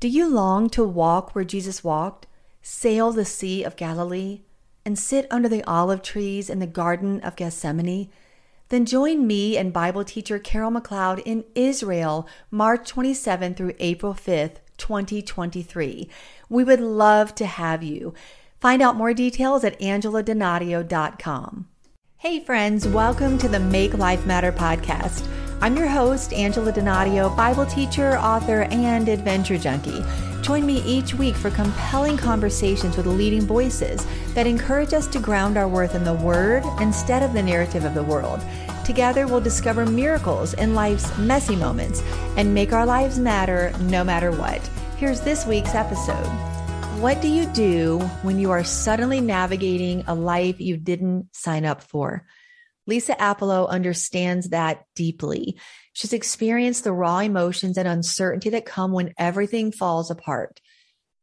Do you long to walk where Jesus walked, sail the Sea of Galilee, and sit under the olive trees in the Garden of Gethsemane? Then join me and Bible teacher Carol McLeod in Israel, March 27 through April 5th, 2023. We would love to have you. Find out more details at angeladonadio.com. Hey, friends, welcome to the Make Life Matter podcast. I'm your host, Angela Donadio, Bible teacher, author, and adventure junkie. Join me each week for compelling conversations with leading voices that encourage us to ground our worth in the Word instead of the narrative of the world. Together, we'll discover miracles in life's messy moments and make our lives matter no matter what. Here's this week's episode. What do you do when you are suddenly navigating a life you didn't sign up for? Lisa Appelo understands that deeply. She's experienced the raw emotions and uncertainty that come when everything falls apart.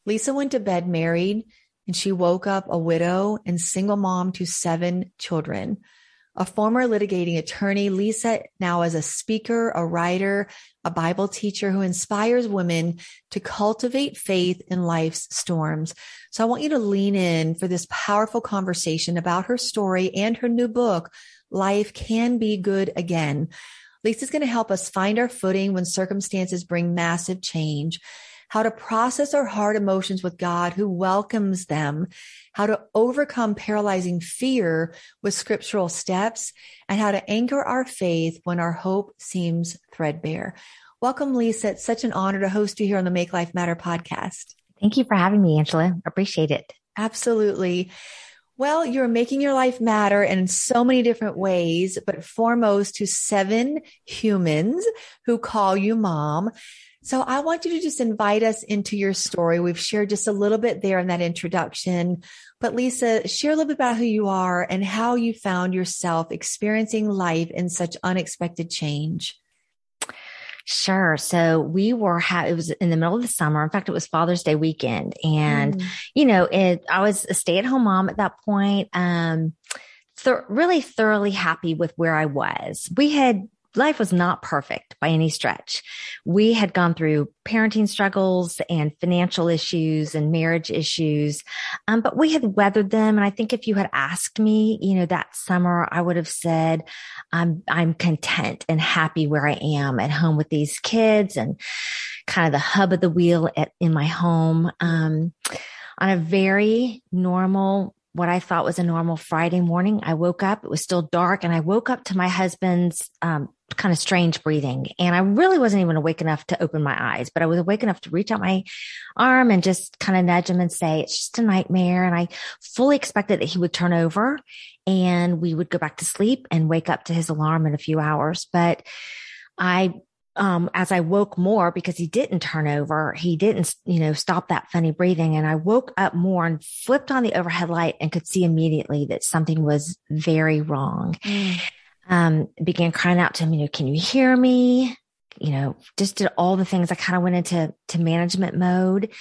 Lisa went to bed married and she woke up a widow and single mom to seven children. A former litigating attorney, Lisa now is a speaker, a writer, a Bible teacher who inspires women to cultivate faith in life's storms. So I want you to lean in for this powerful conversation about her story and her new book, life can be good again. Lisa's going to help us find our footing when circumstances bring massive change, how to process our hard emotions with God who welcomes them, how to overcome paralyzing fear with scriptural steps, and how to anchor our faith when our hope seems threadbare. Welcome, Lisa. It's such an honor to host you here on the Make Life Matter podcast. Thank you for having me, Angela. Appreciate it. Absolutely. Well, you're making your life matter in so many different ways, but foremost to seven humans who call you mom. So I want you to just invite us into your story. We've shared just a little bit there in that introduction, but Lisa, share a little bit about who you are and how you found yourself experiencing life in such unexpected change. Sure. So we were, ha- it was in the middle of the summer. In fact, it was Father's Day weekend. And, mm. you know, it, I was a stay at home mom at that point. Um, th- really thoroughly happy with where I was. We had life was not perfect by any stretch. We had gone through parenting struggles and financial issues and marriage issues, um, but we had weathered them. And I think if you had asked me, you know, that summer, I would have said, I'm, I'm content and happy where I am at home with these kids and kind of the hub of the wheel at, in my home. Um, on a very normal what I thought was a normal Friday morning. I woke up, it was still dark, and I woke up to my husband's um, kind of strange breathing. And I really wasn't even awake enough to open my eyes, but I was awake enough to reach out my arm and just kind of nudge him and say, it's just a nightmare. And I fully expected that he would turn over and we would go back to sleep and wake up to his alarm in a few hours. But I um, as I woke more because he didn't turn over, he didn't, you know, stop that funny breathing. And I woke up more and flipped on the overhead light and could see immediately that something was very wrong. Um, began crying out to him, you know, can you hear me? You know, just did all the things. I kind of went into to management mode.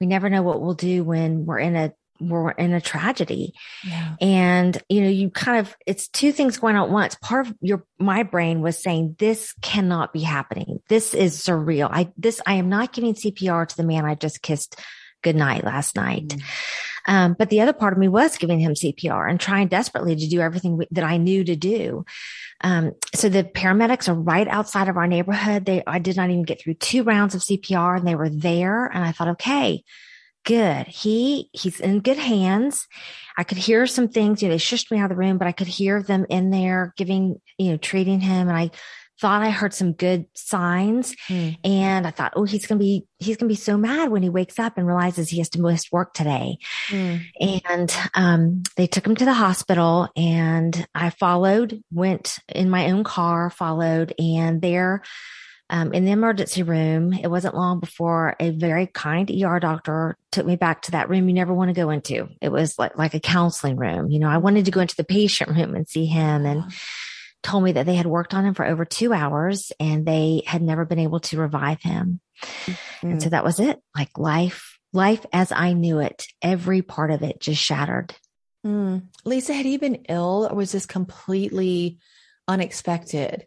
We never know what we'll do when we're in a we're in a tragedy. Yeah. And, you know, you kind of, it's two things going on at once. Part of your, my brain was saying, this cannot be happening. This is surreal. I, this, I am not giving CPR to the man I just kissed goodnight last night. Mm. Um, but the other part of me was giving him CPR and trying desperately to do everything that I knew to do. Um, so the paramedics are right outside of our neighborhood. They, I did not even get through two rounds of CPR and they were there. And I thought, okay, good. He, he's in good hands. I could hear some things, you know, they shushed me out of the room, but I could hear them in there giving, you know, treating him. And I thought I heard some good signs. Mm. And I thought, oh, he's going to be, he's going to be so mad when he wakes up and realizes he has to miss work today. Mm. And, um, they took him to the hospital and I followed, went in my own car, followed and there, um, in the emergency room, it wasn't long before a very kind ER doctor took me back to that room you never want to go into. It was like, like a counseling room. You know, I wanted to go into the patient room and see him and, told me that they had worked on him for over two hours and they had never been able to revive him. Mm-hmm. And so that was it. Like life, life as I knew it, every part of it just shattered. Mm. Lisa, had he been ill or was this completely unexpected?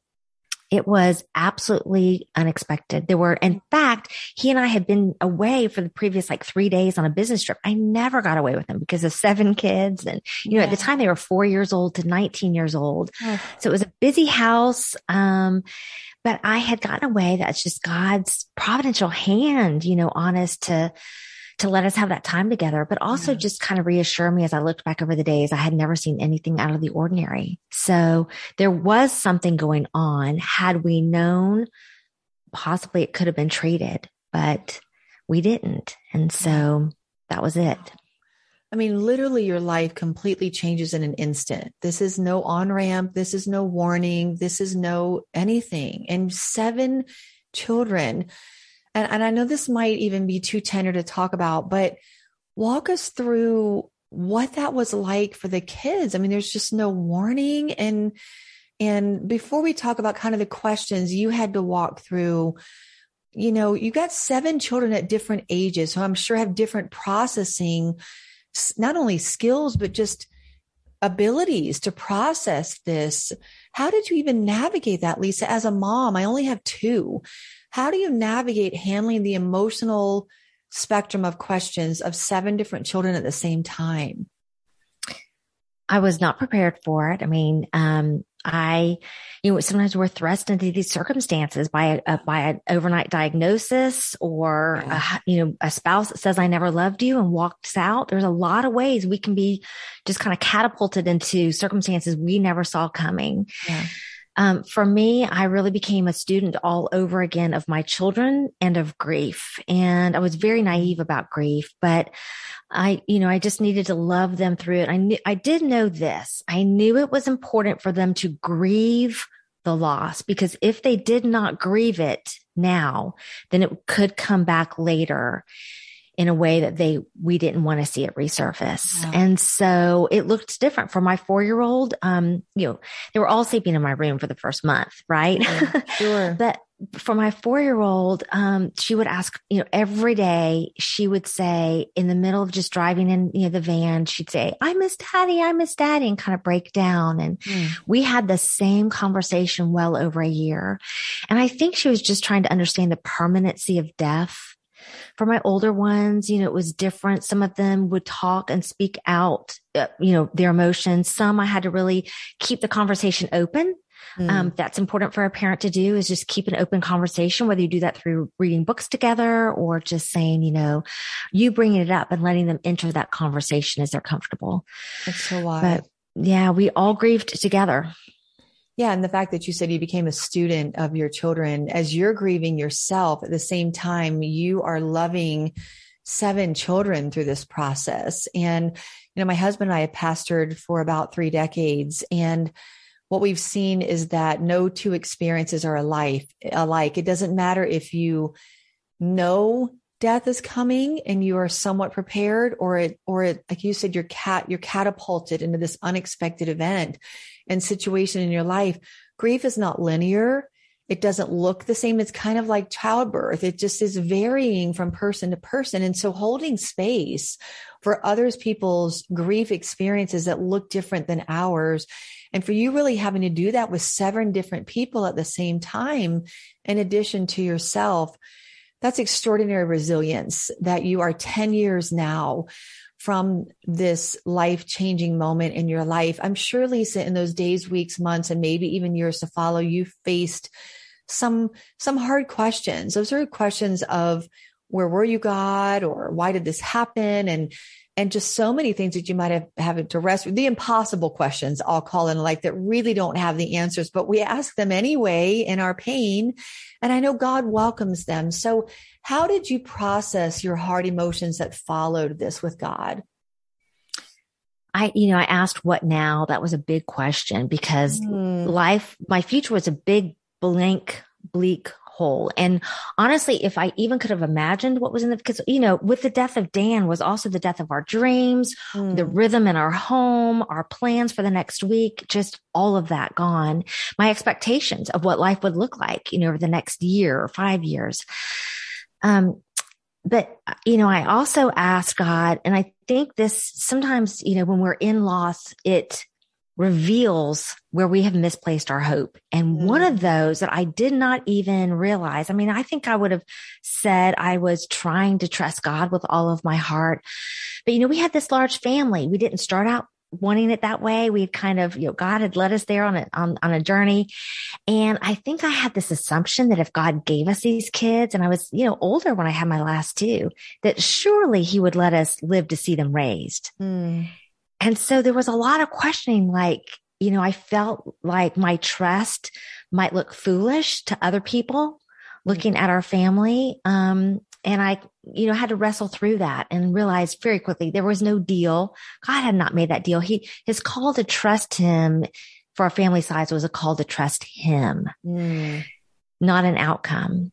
It was absolutely unexpected. There were, in fact, he and I had been away for the previous like three days on a business trip. I never got away with him because of seven kids. And, you know, yeah. at the time they were four years old to 19 years old. Oh. So it was a busy house. Um, but I had gotten away. That's just God's providential hand, you know, on us to, to let us have that time together, but also yeah. just kind of reassure me as I looked back over the days. I had never seen anything out of the ordinary. So there was something going on. Had we known, possibly it could have been treated, but we didn't. And so that was it. I mean, literally, your life completely changes in an instant. This is no on ramp. This is no warning. This is no anything. And seven children and, and I know this might even be too tender to talk about, but walk us through what that was like for the kids. I mean, there's just no warning. And, and before we talk about kind of the questions you had to walk through, you know, you got seven children at different ages. who I'm sure have different processing, not only skills, but just abilities to process this. How did you even navigate that, Lisa? As a mom, I only have two. How do you navigate handling the emotional spectrum of questions of seven different children at the same time? I was not prepared for it. I mean, um, I, you know, sometimes we're thrust into these circumstances by a, by an overnight diagnosis or, yeah. a, you know, a spouse that says, I never loved you and walks out. There's a lot of ways we can be just kind of catapulted into circumstances we never saw coming. Yeah. Um, for me, I really became a student all over again of my children and of grief. And I was very naive about grief, but I, you know, I just needed to love them through it. I knew, I did know this. I knew it was important for them to grieve the loss because if they did not grieve it now, then it could come back later in a way that they we didn't want to see it resurface. Wow. And so it looked different for my four year old. Um, you know, they were all sleeping in my room for the first month, right? Sure. but for my four year old, um, she would ask, you know, every day she would say in the middle of just driving in, you know, the van, she'd say, I miss daddy, I miss daddy and kind of break down. And mm. we had the same conversation well over a year. And I think she was just trying to understand the permanency of death for my older ones, you know, it was different. Some of them would talk and speak out, uh, you know, their emotions. Some I had to really keep the conversation open. Mm. Um, that's important for a parent to do is just keep an open conversation, whether you do that through reading books together or just saying, you know, you bringing it up and letting them enter that conversation as they're comfortable. That's so wise. But yeah, we all grieved together. Yeah. And the fact that you said you became a student of your children as you're grieving yourself at the same time, you are loving seven children through this process. And, you know, my husband and I have pastored for about three decades. And what we've seen is that no two experiences are alike. Alike. It doesn't matter if you know death is coming and you are somewhat prepared or it or it like you said you're cat you're catapulted into this unexpected event and situation in your life grief is not linear. It doesn't look the same. It's kind of like childbirth. It just is varying from person to person. And so holding space for others people's grief experiences that look different than ours and for you really having to do that with seven different people at the same time in addition to yourself that's extraordinary resilience that you are 10 years now from this life changing moment in your life. I'm sure, Lisa, in those days, weeks, months, and maybe even years to follow, you faced some, some hard questions. Those are questions of where were you, God, or why did this happen? And and just so many things that you might have having to rest the impossible questions I'll call in like that really don't have the answers, but we ask them anyway in our pain. And I know God welcomes them. So how did you process your hard emotions that followed this with God? I, you know, I asked what now? That was a big question because mm. life, my future was a big blank, bleak whole. And honestly, if I even could have imagined what was in the, because, you know, with the death of Dan was also the death of our dreams, mm. the rhythm in our home, our plans for the next week, just all of that gone. My expectations of what life would look like, you know, over the next year or five years. Um, but you know, I also ask God, and I think this sometimes, you know, when we're in loss, it reveals where we have misplaced our hope. And mm. one of those that I did not even realize, I mean, I think I would have said I was trying to trust God with all of my heart. But you know, we had this large family. We didn't start out wanting it that way. We had kind of, you know, God had led us there on a, on, on a journey. And I think I had this assumption that if God gave us these kids and I was, you know, older when I had my last two, that surely he would let us live to see them raised. Mm. And so there was a lot of questioning, like, you know, I felt like my trust might look foolish to other people looking at our family. Um, and I, you know, had to wrestle through that and realize very quickly there was no deal. God had not made that deal. He, his call to trust him for our family size was a call to trust him, mm. not an outcome.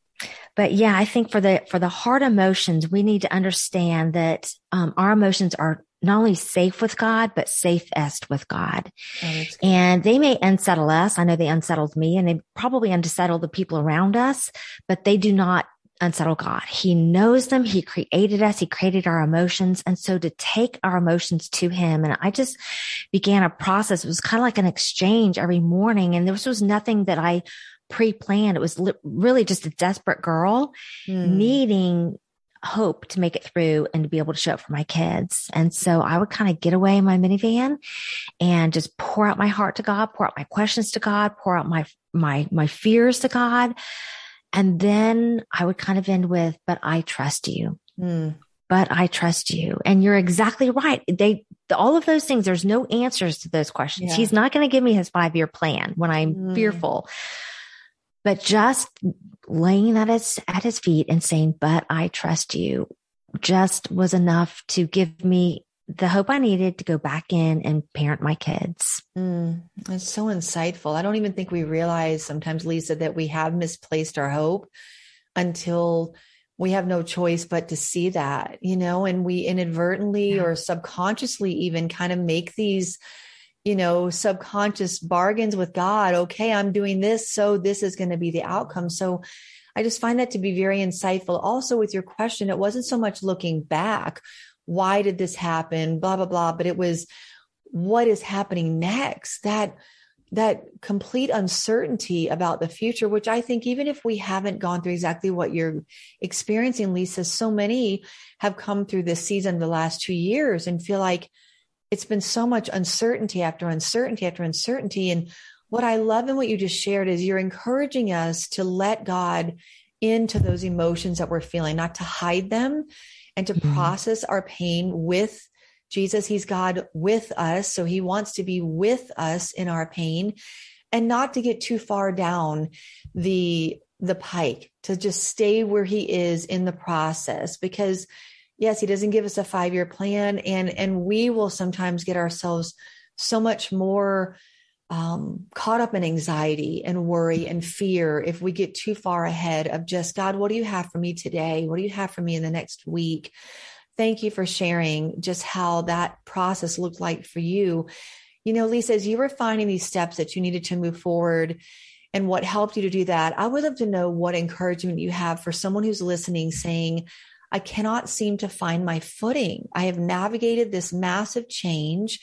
But yeah, I think for the, for the hard emotions, we need to understand that, um, our emotions are not only safe with God, but safest with God. Oh, and they may unsettle us. I know they unsettled me and they probably unsettle the people around us, but they do not unsettle God. He knows them. He created us. He created our emotions. And so to take our emotions to him, and I just began a process. It was kind of like an exchange every morning. And this was nothing that I pre-planned. It was li- really just a desperate girl mm. needing hope to make it through and to be able to show up for my kids. And so I would kind of get away in my minivan and just pour out my heart to God, pour out my questions to God, pour out my, my, my fears to God. And then I would kind of end with, but I trust you. Mm. But I trust you. And you're exactly right. They, all of those things, there's no answers to those questions. Yeah. He's not going to give me his five year plan when I'm mm. fearful but just laying that at, at his feet and saying, but I trust you just was enough to give me the hope I needed to go back in and parent my kids. Mm, that's so insightful. I don't even think we realize sometimes, Lisa, that we have misplaced our hope until we have no choice but to see that, you know, and we inadvertently yeah. or subconsciously even kind of make these you know, subconscious bargains with God. Okay, I'm doing this, so this is going to be the outcome. So I just find that to be very insightful. Also, with your question, it wasn't so much looking back. Why did this happen? Blah, blah, blah. But it was what is happening next? That that complete uncertainty about the future, which I think even if we haven't gone through exactly what you're experiencing, Lisa, so many have come through this season the last two years and feel like it's been so much uncertainty after uncertainty after uncertainty. And what I love in what you just shared is you're encouraging us to let God into those emotions that we're feeling, not to hide them and to mm-hmm. process our pain with Jesus. He's God with us. So he wants to be with us in our pain and not to get too far down the the pike to just stay where he is in the process because yes, he doesn't give us a five year plan. And, and we will sometimes get ourselves so much more um, caught up in anxiety and worry and fear if we get too far ahead of just God, what do you have for me today? What do you have for me in the next week? Thank you for sharing just how that process looked like for you. You know, Lisa, as you were finding these steps that you needed to move forward and what helped you to do that, I would love to know what encouragement you have for someone who's listening saying, I cannot seem to find my footing. I have navigated this massive change.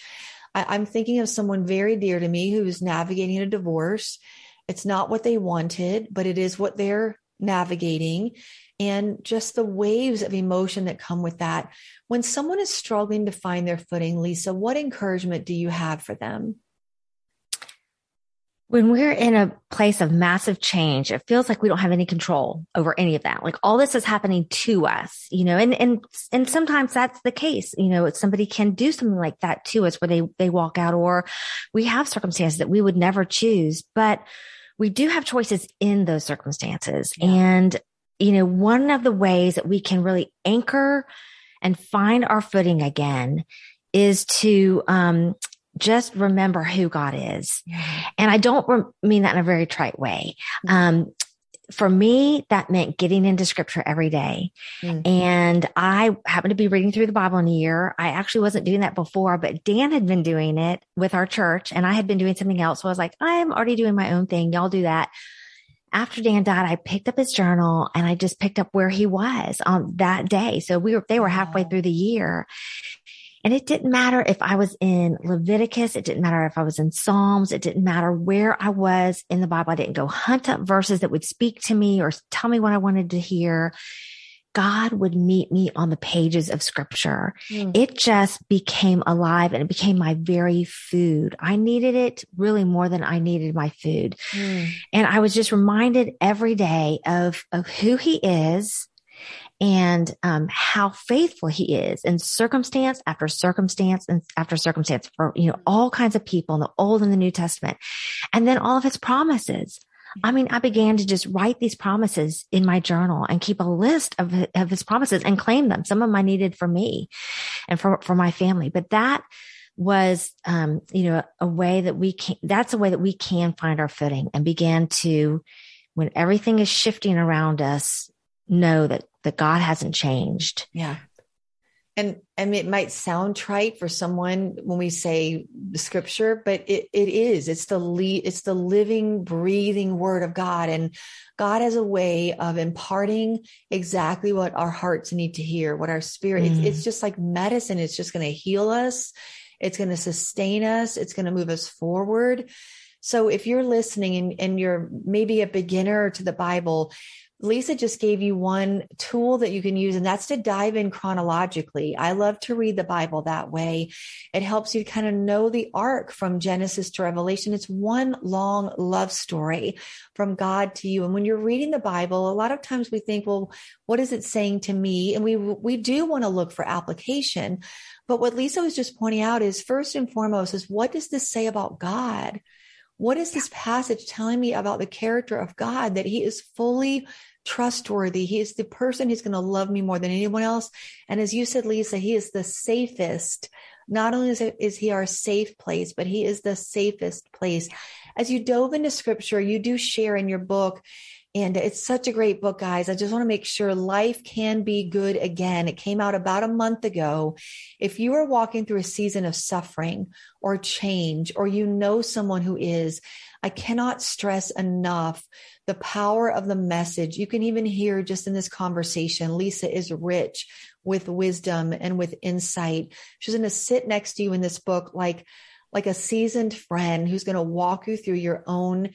I, am thinking of someone very dear to me who's navigating a divorce. It's not what they wanted, but it is what they're navigating. And just the waves of emotion that come with that. When someone is struggling to find their footing, Lisa, what encouragement do you have for them? When we're in a place of massive change, it feels like we don't have any control over any of that. Like all this is happening to us, you know, and, and, and sometimes that's the case. You know, somebody can do something like that to us where they, they walk out or we have circumstances that we would never choose, but we do have choices in those circumstances. Yeah. And, you know, one of the ways that we can really anchor and find our footing again is to, um, just remember who God is. And I don't re- mean that in a very trite way. Mm-hmm. Um, for me, that meant getting into scripture every day. Mm-hmm. And I happened to be reading through the Bible in a year. I actually wasn't doing that before, but Dan had been doing it with our church and I had been doing something else. So I was like, I'm already doing my own thing. Y'all do that. After Dan died, I picked up his journal and I just picked up where he was on that day. So we were, they were halfway through the year And it didn't matter if I was in Leviticus. It didn't matter if I was in Psalms. It didn't matter where I was in the Bible. I didn't go hunt up verses that would speak to me or tell me what I wanted to hear. God would meet me on the pages of scripture. Mm. It just became alive and it became my very food. I needed it really more than I needed my food. Mm. And I was just reminded every day of, of who he is and um, how faithful he is in circumstance after circumstance and after circumstance for you know all kinds of people in the old and the new testament. And then all of his promises. I mean, I began to just write these promises in my journal and keep a list of, of his promises and claim them. Some of them I needed for me and for, for my family, but that was, um, you know, a way that we can, that's a way that we can find our footing and begin to, when everything is shifting around us, know that, that God hasn't changed. Yeah. And and it might sound trite for someone when we say the scripture but it, it is. It's the le- it's the living breathing word of god. And god has a way of imparting exactly what our hearts need to hear what our spirit mm. it's, it's just like medicine. It's just going to heal us. It's going to sustain us. It's going to move us forward. So if you're listening and, and you're maybe a beginner to the bible Lisa just gave you one tool that you can use, and that's to dive in chronologically. I love to read the Bible that way. It helps you kind of know the arc from Genesis to Revelation. It's one long love story from God to you. And when you're reading the Bible, a lot of times we think, well, what is it saying to me? And we, we do want to look for application. But what Lisa was just pointing out is first and foremost is what does this say about God? What is this passage telling me about the character of God that he is fully trustworthy. He is the person who's going to love me more than anyone else. And as you said, Lisa, he is the safest. Not only is, it, is he our safe place, but he is the safest place. As you dove into scripture, you do share in your book and it's such a great book, guys. I just want to make sure life can be good again. It came out about a month ago. If you are walking through a season of suffering or change, or you know someone who is, I cannot stress enough the power of the message. You can even hear just in this conversation, Lisa is rich with wisdom and with insight. She's going to sit next to you in this book like, like a seasoned friend who's going to walk you through your own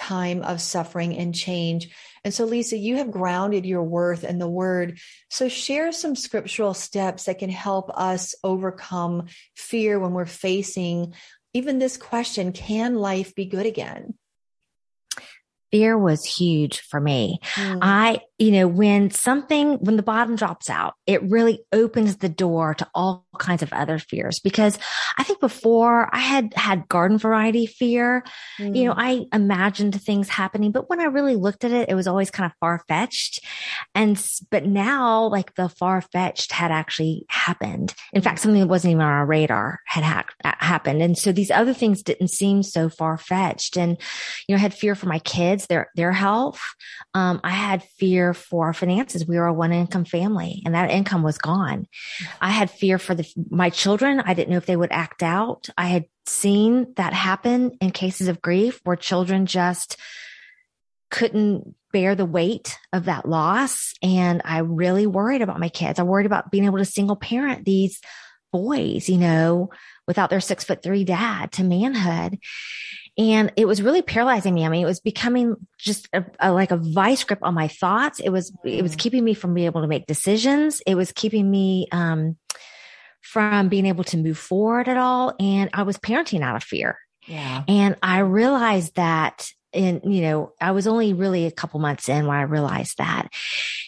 time of suffering and change. And so, Lisa, you have grounded your worth in the word. So, share some scriptural steps that can help us overcome fear when we're facing even this question can life be good again? fear was huge for me. Mm. I, you know, when something, when the bottom drops out, it really opens the door to all kinds of other fears because I think before I had had garden variety fear, mm. you know, mm. I imagined things happening, but when I really looked at it, it was always kind of far fetched. And, but now like the far fetched had actually happened. In fact, something that wasn't even on our radar had ha- happened. And so these other things didn't seem so far fetched. And, you know, I had fear for my kids, their, their health. Um, I had fear for our finances. We were a one income family and that income was gone. I had fear for the my children, I didn't know if they would act out. I had seen that happen in cases of grief where children just couldn't bear the weight of that loss. And I really worried about my kids. I worried about being able to single parent these boys, you know, without their six foot three dad to manhood. And it was really paralyzing me. I mean, it was becoming just a, a, like a vice grip on my thoughts. It was, it was mm. keeping me from being able to make decisions. It was keeping me, um, from being able to move forward at all. And I was parenting out of fear. Yeah. And I realized that and you know, I was only really a couple months in when I realized that.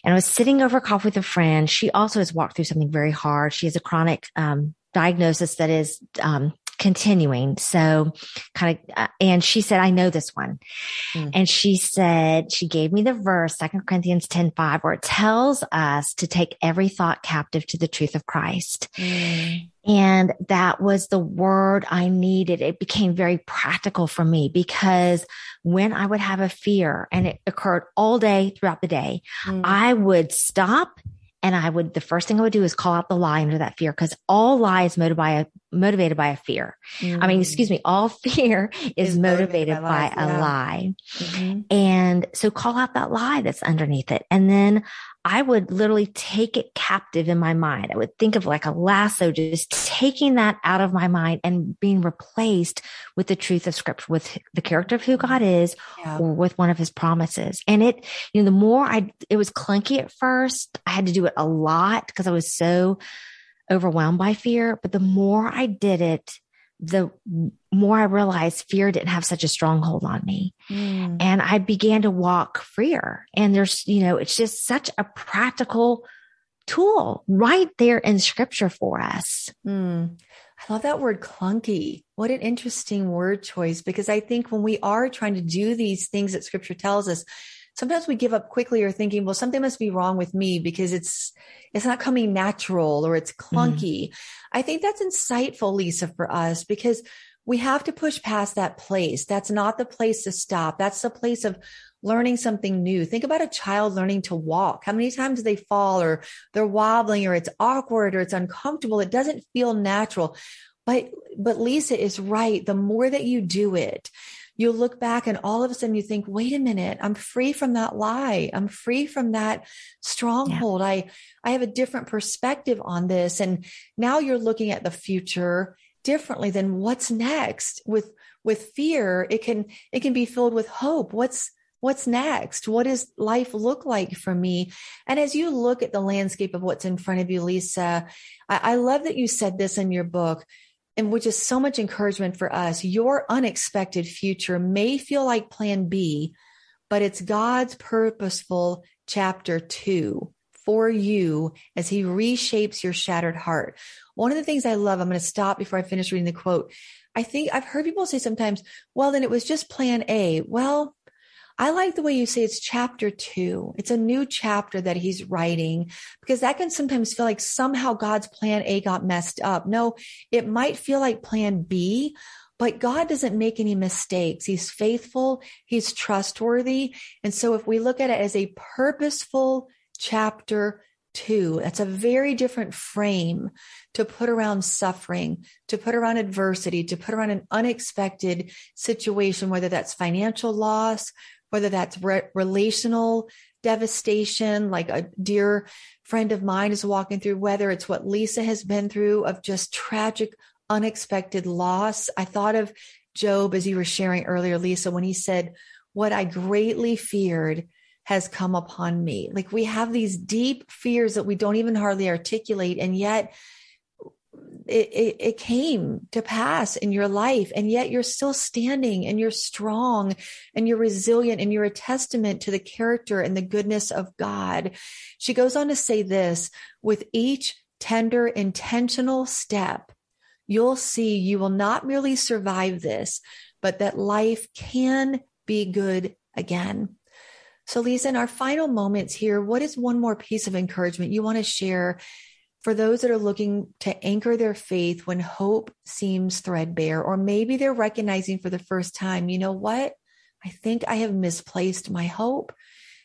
And I was sitting over coffee with a friend. She also has walked through something very hard. She has a chronic um, diagnosis that is um, continuing. So kind of, uh, and she said, I know this one. Mm. And she said, she gave me the verse, second Corinthians 10, 5, where it tells us to take every thought captive to the truth of Christ. Mm. And that was the word I needed. It became very practical for me because when I would have a fear and it occurred all day throughout the day, mm. I would stop and I would, the first thing I would do is call out the lie under that fear because all lie is motivated by a, motivated by a fear. Mm-hmm. I mean, excuse me, all fear is, is motivated, motivated, by, by a yeah. lie. Mm-hmm. And so call out that lie that's underneath it. And then I would literally take it captive in my mind. I would think of like a lasso, just taking that out of my mind and being replaced with the truth of scripture, with the character of who God is yeah. or with one of his promises. And it, you know, the more I, it was clunky at first. I had to do it a lot because I was so overwhelmed by fear. But the more I did it, the more I realized fear didn't have such a stronghold on me. Mm. And I began to walk freer. And there's, you know, it's just such a practical tool right there in scripture for us. Mm. I love that word clunky. What an interesting word choice, because I think when we are trying to do these things that scripture tells us, sometimes we give up quickly or thinking, well, something must be wrong with me because it's, it's not coming natural or it's mm-hmm. clunky. Mm. I think that's insightful, Lisa, for us because we have to push past that place. That's not the place to stop. That's the place of learning something new. Think about a child learning to walk. How many times do they fall or they're wobbling or it's awkward or it's uncomfortable? It doesn't feel natural. But, but Lisa is right. The more that you do it, you look back and all of a sudden you think, wait a minute, I'm free from that lie. I'm free from that stronghold. Yeah. I, I have a different perspective on this. And now you're looking at the future differently than what's next with, with fear. It can, it can be filled with hope. What's, what's next? What does life look like for me? And as you look at the landscape of what's in front of you, Lisa, I, I love that you said this in your book and which is so much encouragement for us. Your unexpected future may feel like plan B, but it's God's purposeful chapter two for you as he reshapes your shattered heart. One of the things I love, I'm going to stop before I finish reading the quote. I think I've heard people say sometimes, well, then it was just plan A. Well, I like the way you say it's chapter two. It's a new chapter that he's writing because that can sometimes feel like somehow God's plan A got messed up. No, it might feel like plan B, but God doesn't make any mistakes. He's faithful. He's trustworthy. And so if we look at it as a purposeful chapter two, that's a very different frame to put around suffering, to put around adversity, to put around an unexpected situation, whether that's financial loss, whether that's re- relational devastation, like a dear friend of mine is walking through, whether it's what Lisa has been through of just tragic, unexpected loss. I thought of Job as you were sharing earlier, Lisa, when he said, What I greatly feared has come upon me. Like we have these deep fears that we don't even hardly articulate. And yet it, it, it, came to pass in your life and yet you're still standing and you're strong and you're resilient and you're a testament to the character and the goodness of God. She goes on to say this with each tender, intentional step, you'll see you will not merely survive this, but that life can be good again. So, Lisa, in our final moments here, what is one more piece of encouragement you want to share for those that are looking to anchor their faith when hope seems threadbare, or maybe they're recognizing for the first time, you know what? I think I have misplaced my hope.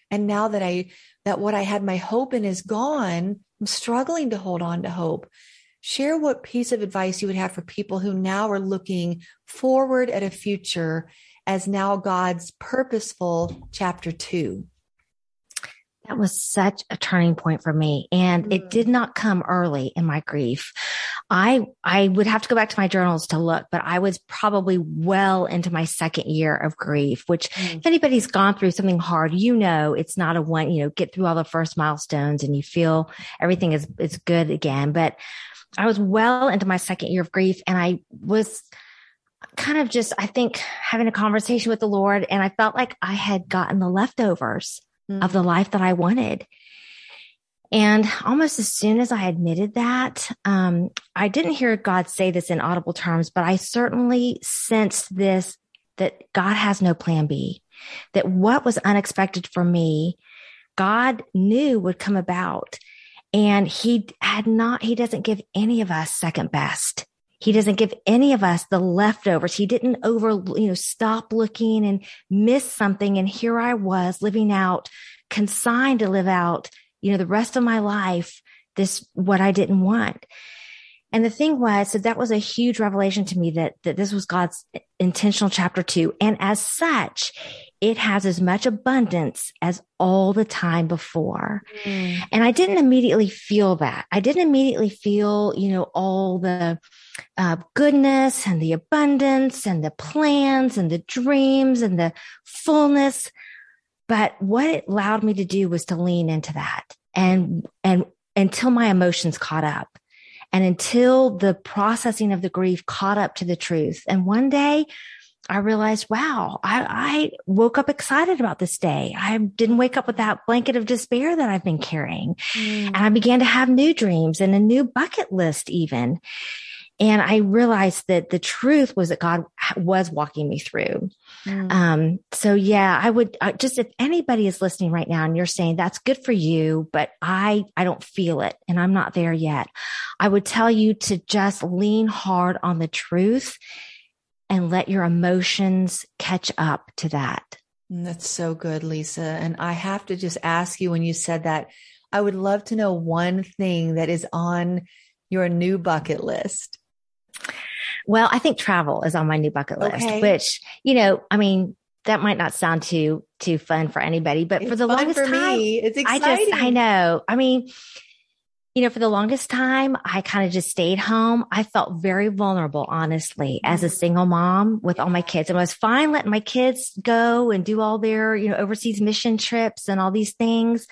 And now that I, that what I had my hope in is gone, I'm struggling to hold on to hope. Share what piece of advice you would have for people who now are looking forward at a future as now God's purposeful chapter two. That was such a turning point for me. And mm. it did not come early in my grief. I, I would have to go back to my journals to look, but I was probably well into my second year of grief, which mm. if anybody's gone through something hard, you know, it's not a one, you know, get through all the first milestones and you feel everything is, is good again. But I was well into my second year of grief and I was, kind of just, I think, having a conversation with the Lord, and I felt like I had gotten the leftovers mm. of the life that I wanted. And almost as soon as I admitted that, um, I didn't hear God say this in audible terms, but I certainly sensed this that God has no plan B, that what was unexpected for me, God knew would come about. And he had not, he doesn't give any of us second best. He doesn't give any of us the leftovers. He didn't over, you know, stop looking and miss something. And here I was living out, consigned to live out, you know, the rest of my life, this, what I didn't want. And the thing was, so that was a huge revelation to me that, that this was God's intentional chapter two. And as such, it has as much abundance as all the time before. Mm. And I didn't immediately feel that. I didn't immediately feel, you know, all the uh, goodness and the abundance and the plans and the dreams and the fullness. But what it allowed me to do was to lean into that and, and until my emotions caught up and until the processing of the grief caught up to the truth. And one day I realized, wow, I, I, woke up excited about this day. I didn't wake up with that blanket of despair that I've been carrying. Mm. And I began to have new dreams and a new bucket list even. And I realized that the truth was that God was walking me through. Mm. Um, so yeah, I would uh, just, if anybody is listening right now and you're saying that's good for you, but I, I don't feel it and I'm not there yet. I would tell you to just lean hard on the truth and let your emotions catch up to that. Mm, that's so good, Lisa. And I have to just ask you when you said that, I would love to know one thing that is on your new bucket list. Well, I think travel is on my new bucket list, okay. which, you know, I mean, that might not sound too too fun for anybody, but it's for the longest for time, me. it's exciting. I just I know. I mean, you know, for the longest time, I kind of just stayed home. I felt very vulnerable, honestly, as a mm-hmm. single mom with all my kids. And I was fine letting my kids go and do all their, you know, overseas mission trips and all these things.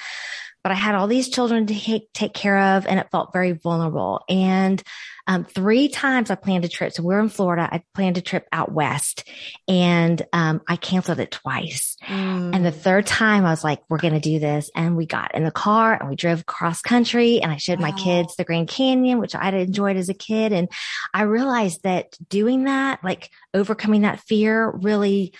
But I had all these children to take, take care of and it felt very vulnerable. And um, three times I planned a trip. So we're in Florida. I planned a trip out west and, um, I canceled it twice. Mm. And the third time I was like, we're going to do this. And we got in the car and we drove cross country and I showed wow. my kids the Grand Canyon, which I'd enjoyed as a kid. And I realized that doing that, like overcoming that fear really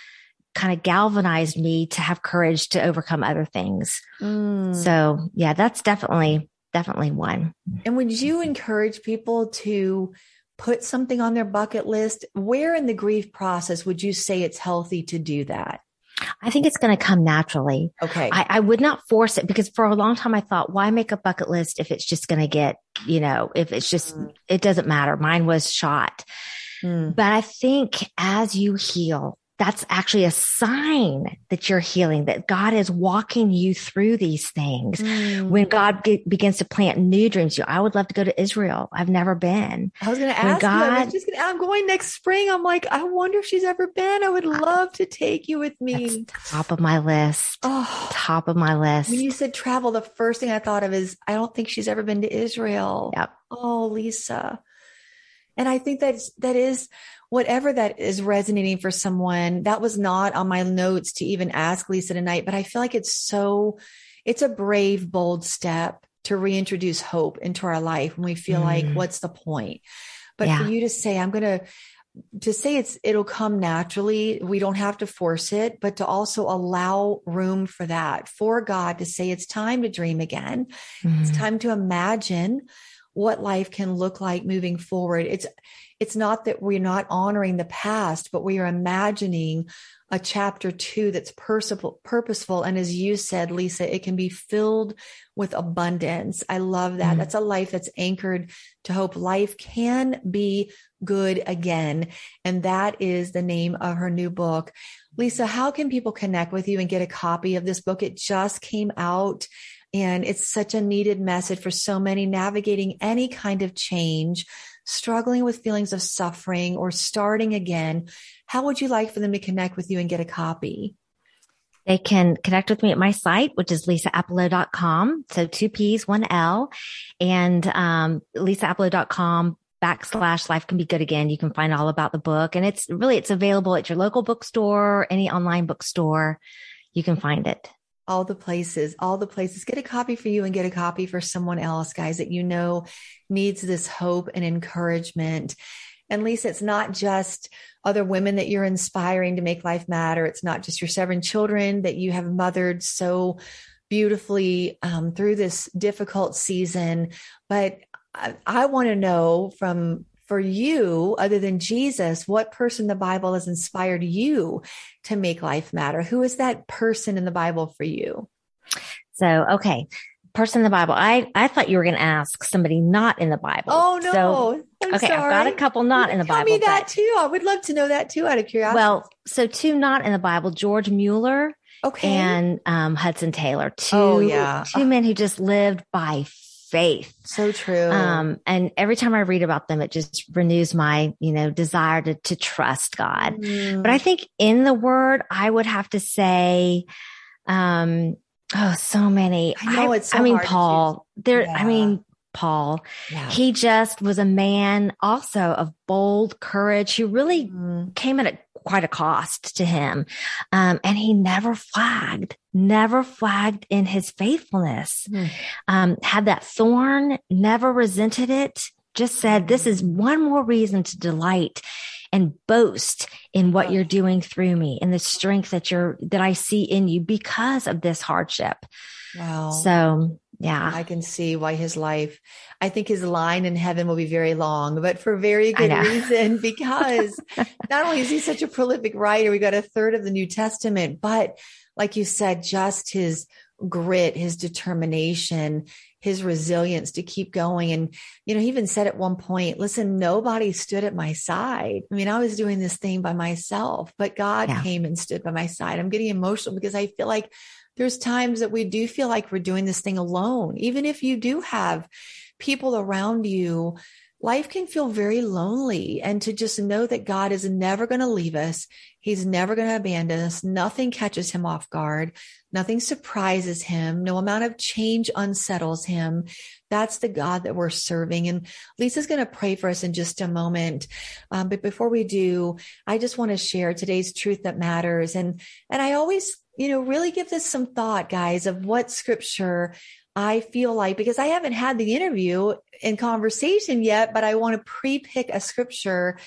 kind of galvanized me to have courage to overcome other things. Mm. So yeah, that's definitely definitely one. And would you encourage people to put something on their bucket list? Where in the grief process would you say it's healthy to do that? I think it's going to come naturally. Okay. I, I, would not force it because for a long time I thought, why make a bucket list if it's just going to get, you know, if it's just, mm. it doesn't matter. Mine was shot. Mm. But I think as you heal, that's actually a sign that you're healing, that God is walking you through these things. Mm. When God begins to plant new dreams, you, I would love to go to Israel. I've never been. I was going to ask God, you, I was just gonna, I'm going next spring. I'm like, I wonder if she's ever been. I would love to take you with me. top of my list. Oh, top of my list. When you said travel, the first thing I thought of is, I don't think she's ever been to Israel. Yep. Oh, Lisa. And I think that's, that is whatever that is resonating for someone. That was not on my notes to even ask Lisa tonight, but I feel like it's so, it's a brave, bold step to reintroduce hope into our life when we feel mm. like, what's the point? But yeah. for you to say, I'm going to, to say it's it'll come naturally we don't have to force it but to also allow room for that for god to say it's time to dream again mm. it's time to imagine what life can look like moving forward. It's it's not that we're not honoring the past, but we are imagining a chapter two that's purposeful, purposeful. And as you said, Lisa, it can be filled with abundance. I love that. Mm. That's a life that's anchored to hope. Life can be good again. And that is the name of her new book. Lisa, how can people connect with you and get a copy of this book? It just came out and it's such a needed message for so many navigating any kind of change, struggling with feelings of suffering or starting again. How would you like for them to connect with you and get a copy? They can connect with me at my site, which is lisaappelo.com. So two P's, one L and, um, lisaappelo.com backslash life can be good again. You can find all about the book and it's really, it's available at your local bookstore, any online bookstore. You can find it all the places, all the places. Get a copy for you and get a copy for someone else, guys, that you know needs this hope and encouragement. And Lisa, it's not just other women that you're inspiring to make life matter. It's not just your seven children that you have mothered so beautifully um, through this difficult season. But I, I want to know from for you, other than Jesus, what person in the Bible has inspired you to make life matter? Who is that person in the Bible for you? So, okay. person in the Bible. I, I thought you were going to ask somebody not in the Bible. Oh, no. So, I'm okay. sorry. I've got a couple not in the Tell Bible. me that but- too. I would love to know that too out of curiosity. well, so two not in the Bible, George Mueller okay. and um, Hudson Taylor. Two, Oh, yeah. two men who just lived by faith. so true. Um, and every time I read about them, it just renews my, you know, desire to, to trust God. Mm. But I think in the word, I would have to say, um, oh, so many. I know it's so I mean, Paul, there, Yeah. I mean, Paul, yeah. he just was a man also of bold courage who really Mm. came at a, quite a cost to him. Um, and he never flagged, never flagged in his faithfulness. Hmm. Um, had that thorn, never resented it, just said, this is one more reason to delight and boast in what you're doing through me and the strength that you're, that I see in you because of this hardship. Wow. So yeah, I can see why his life, I think his line in heaven will be very long, but for very good reason, because not only is he such a prolific writer, we got a third of the New Testament, but like you said, just his grit, his determination, his resilience to keep going. And, you know, he even said at one point, listen, nobody stood at my side. I mean, I was doing this thing by myself, but God Yeah. came and stood by my side. I'm getting emotional because I feel like there's times that we do feel like we're doing this thing alone. Even if you do have people around you, life can feel very lonely. And to just know that God is never going to leave us, He's never going to abandon us. Nothing catches Him off guard, nothing surprises Him, no amount of change unsettles Him. That's the God that we're serving. And Lisa's going to pray for us in just a moment. Um, but before we do, I just want to share today's truth that matters. And, and I always, you know, really give this some thought, guys, of what scripture I feel like, because I haven't had the interview in conversation yet, but I want to pre pick a scripture.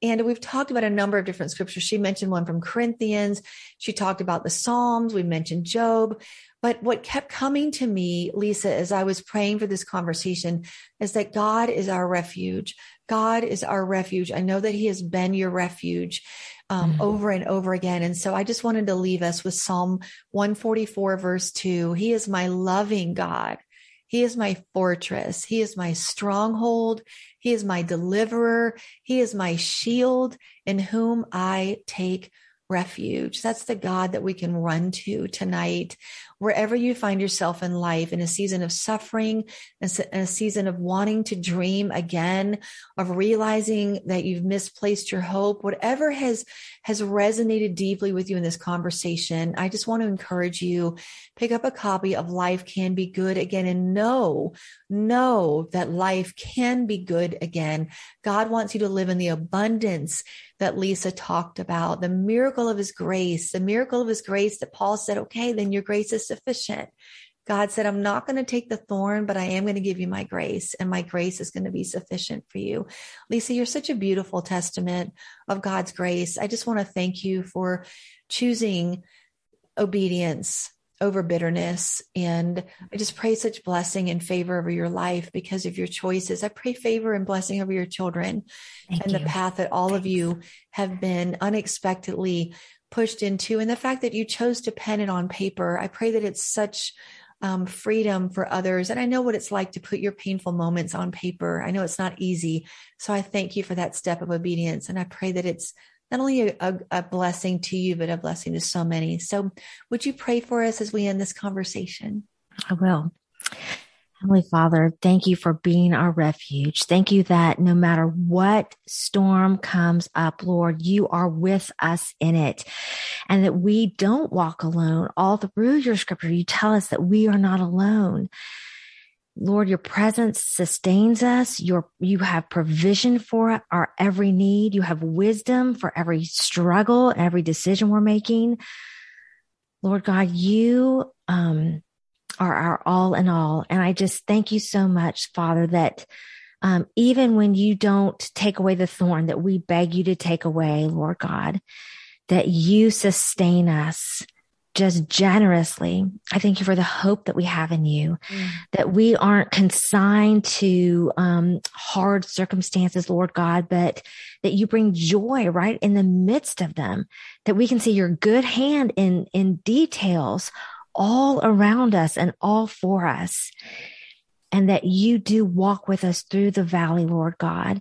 And we've talked about a number of different scriptures. She mentioned one from Corinthians. She talked about the Psalms. We mentioned Job. But what kept coming to me, Lisa, as I was praying for this conversation, is that God is our refuge. God is our refuge. I know that He has been your refuge um, Mhm. over and over again. And so I just wanted to leave us with Psalm 144, verse 2. He is my loving God. He is my fortress. He is my stronghold. He is my deliverer. He is my shield in whom I take refuge. That's the God that we can run to tonight. Wherever you find yourself in life, in a season of suffering, in a season of wanting to dream again, of realizing that you've misplaced your hope, whatever has, has resonated deeply with you in this conversation, I just want to encourage you, pick up a copy of Life Can Be Good Again and know, know that life can be good again. God wants you to live in the abundance that Lisa talked about, the miracle of his grace, the miracle of his grace that Paul said, okay, then your grace is sufficient. God said, I'm not going to take the thorn, but I am going to give you my grace, and my grace is going to be sufficient for you. Lisa, you're such a beautiful testament of God's grace. I just want to thank you for choosing obedience over bitterness. And I just pray such blessing and favor over your life because of your choices. I pray favor and blessing over your children Thank and you. the path that all of you have been unexpectedly pushed into and the fact that you chose to pen it on paper. I pray that it's such um, freedom for others. And I know what it's like to put your painful moments on paper. I know it's not easy. So I thank you for that step of obedience. And I pray that it's not only a, a, a blessing to you, but a blessing to so many. So would you pray for us as we end this conversation? I will. Heavenly Father, thank you for being our refuge. Thank you that no matter what storm comes up, Lord, you are with us in it and that we don't walk alone. All through your scripture, you tell us that we are not alone. Lord, your presence sustains us. Your, you have provision for our every need. You have wisdom for every struggle every decision we're making. Lord God, you, um, are our all in all. And I just thank you so much, Father, that um, even when you don't take away the thorn that we beg you to take away, Lord God, that you sustain us just generously. I thank you for the hope that we have in you, Mm. that we aren't consigned to um, hard circumstances, Lord God, but that you bring joy right in the midst of them, that we can see your good hand in, in details all around us and all for us. And that you do walk with us through the valley, Lord God,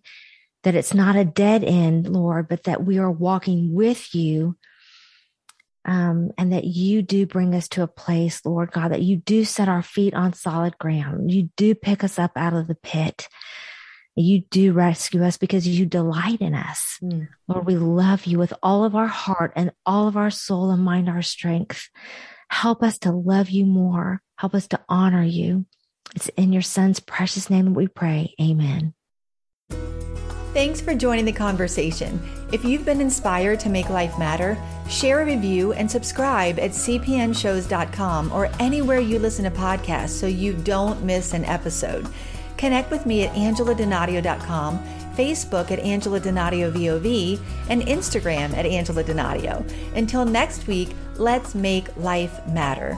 that it's not a dead end, Lord, but that we are walking with you. Um, and that you do bring us to a place, Lord God, that you do set our feet on solid ground. You do pick us up out of the pit. You do rescue us because you delight in us. Mm. Lord, we love you with all of our heart and all of our soul and mind, our strength. Help us to love you more. Help us to honor you. It's in your son's precious name that we pray. Amen. Thanks for joining the conversation. If you've been inspired to make life matter, share a review and subscribe at cpnshows.com or anywhere you listen to podcasts so you don't miss an episode. Connect with me at angeladonadio.com, Facebook at Angela Donadio VOV, and Instagram at Angela Donadio. Until next week, let's make life matter.